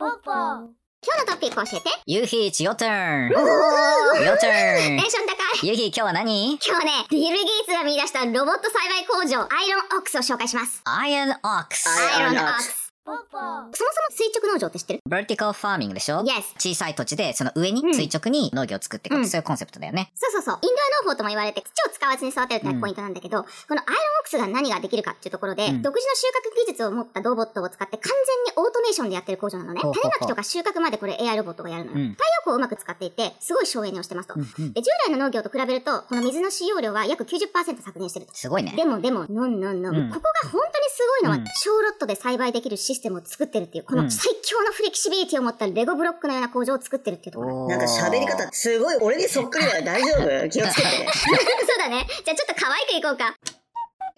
今日のトピック教えて。ゆうひ、it's your turn! おー your テ turn! ンション高い。ゆうひ、今日は何？今日はね、ビル・ゲイツが見出したロボット栽培工場、アイロンオックスを紹介します。?Iron Ox。アイロンオッ Ox クス。そもそも垂直農場って知ってる？Vertical farming でしょ？Yes 小さい土地で、その上にうん垂直に農業を作っていくうんそういうコンセプトだよね。そうそうそう。インドア農法とも言われて、土を使わずに育てるってのがポイントなんだけど、このアイロンオックスが何ができるかっていうところで、うん独自の収穫技術を持ったロボットを使って完全にメーションでやってる工場なのね。種まきとか収穫までこれ AI ロボットがやるのよ。うん太陽光をうまく使っていて、すごい省エネをしてますと。うんうんで従来の農業と比べると、この水の使用量は約90%削減してると。すごいね。でもでも、ノンノンノン。うんここが本当にすごいのは、うん小ロットで栽培できるシステムを作ってるっていう、こうんの最強のフレキシビリティを持ったレゴブロックのような工場を作ってるっていうところ。なんか喋り方、すごい俺にそっくりだよ。大丈夫？気をつけて。そうだね。じゃあちょっと可愛くいこうか。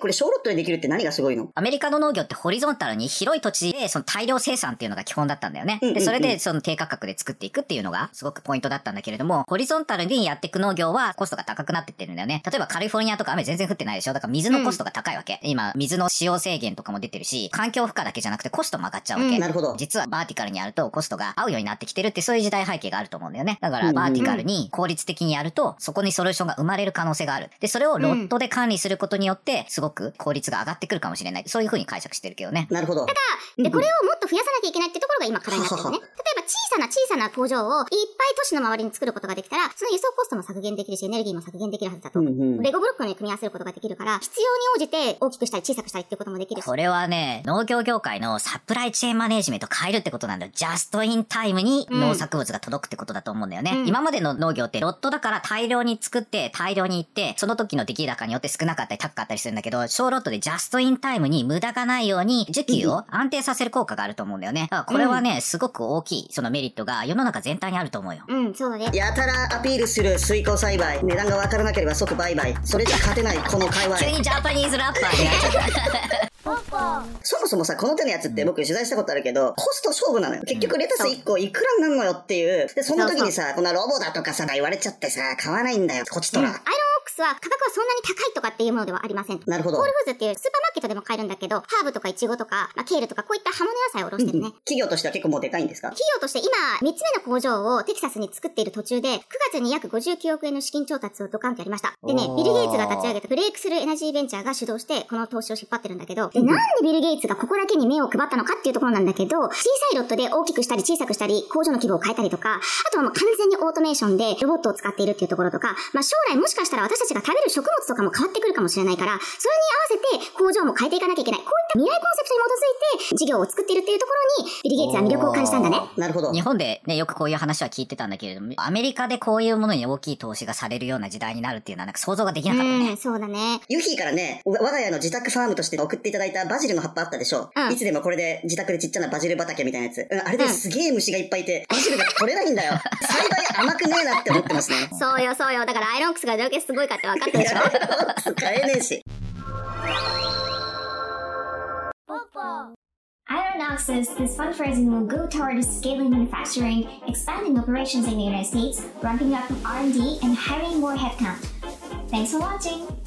これ小ロットでできるって何がすごいの？アメリカの農業ってホリゾンタルに広い土地でその大量生産っていうのが基本だったんだよね。うんうんうんで、それでその低価格で作っていくっていうのがすごくポイントだったんだけれども、ホリゾンタルにやっていく農業はコストが高くなってってるんだよね。例えばカリフォルニアとか雨全然降ってないでしょ？だから水のコストが高いわけ。今、水の使用制限とかも出てるし、環境負荷だけじゃなくてコストも上がっちゃうわけ。うんなるほど。実はバーティカルにやるとコストが合うようになってきてるってそういう時代背景があると思うんだよね。だからバーティカルに効率的にやるとそこにソリューションが生まれる可能性がある。で、それをロットで管理することによってすごく効率が上がってくるかもしれない。そういう風に解釈してるけどね。なるほど。で、これをもっと増やさなきゃいけないってところが今課題になってるよね。例えば小さな小さな工場をいっぱい都市の周りに作ることができたら、その輸送コストも削減できるし、エネルギーも削減できるはずだと。うんうんレゴブロックのように組み合わせることができるから、必要に応じて大きくしたり小さくしたりっていうこともできるし。これはね、農業業界のサプライチェーンマネージメントを変えるってことなんだよ。ジャストインタイムに農作物が届くってことだと思うんだよね。うん今までの農業ってロットだから大量に作って大量に行って、その時の出来高によって少なかったり高かったりするんだけど、小ロットでジャストインタイムに無駄がないように需給を安定させる効果があると思うんだよね。だからこれはね、すごく大きいそのメリットが世の中全体にあると思うよ。うん、そうだね。やたらアピールする水耕栽培。値段がわからなければ即売買。それじゃ勝てないこの界隈。急にジャパニーズラッパーになっちゃった。そもそもさ、この手のやつって僕取材したことあるけど、コスト勝負なのよ。結局レタス1個いくらになるのよっていう。で、その時にさ、こんなロボだとかさ、言われちゃってさ、買わないんだよ、こっちとら。アイロンオックスは価格はそんなに高いとかっていうものではありません。なるほどホール。フーズっていうスーパーマーケットでも買えるんだけど、ハーブとかイチゴとか、まあ、ケールとかこういった葉物野菜をおろしてるね。企業としては結構もうでかいんですか？企業として今、3つ目の工場をテキサスに作っている途中で、9月に約59億円の資金調達をドカンとやりました。でねビル・ゲイツが立ち上げたブレイクスルーエナジーベンチャーが主導して、この投資を引っ張ってるんだけど、で、なんでビル・ゲイツがここだけに目を配ったのかっていうところなんだけど、小さいロットで大きくしたり小さくしたり、工場の規模を変えたりとか、あとはもう完全にオートメーションでロボットを使っているっていうところとか、まあ将来もしかしたら私たちが食べる食物とかも変わってくるかもしれないから、それに合わせて工場も変えていかなきゃいけない。こういった未来コンセプトに基づいて事業を作っているっていうところに、ビル・ゲイツは魅力を感じたんだね。なるほど。日本でね、よくこういう話は聞いてたんだけれども、アメリカでこういうものに大きい投資がされるような時代になるっていうのはなんか想像ができなかったうん、ね。そうだね。ユヒーからね、我が家の自宅ファームとして送っていただいたバジルの葉っぱあったでしょ、うんいつでもこれで自宅でちっちゃなバジル畑みたいなやつ。うんあれですげえ虫がいっぱいいて、バジルが取れないんだよ。栽培甘くねえなって思ってますね。そうよ、そうよ。だからアイロンクスがどれだけすごいかって分かったでしょ買えねえし。 Ironox's, this fundraising will go toward scaling manufacturing, expanding operations in the United States, ramping up R&D, and hiring more headcount. Thanks for watching!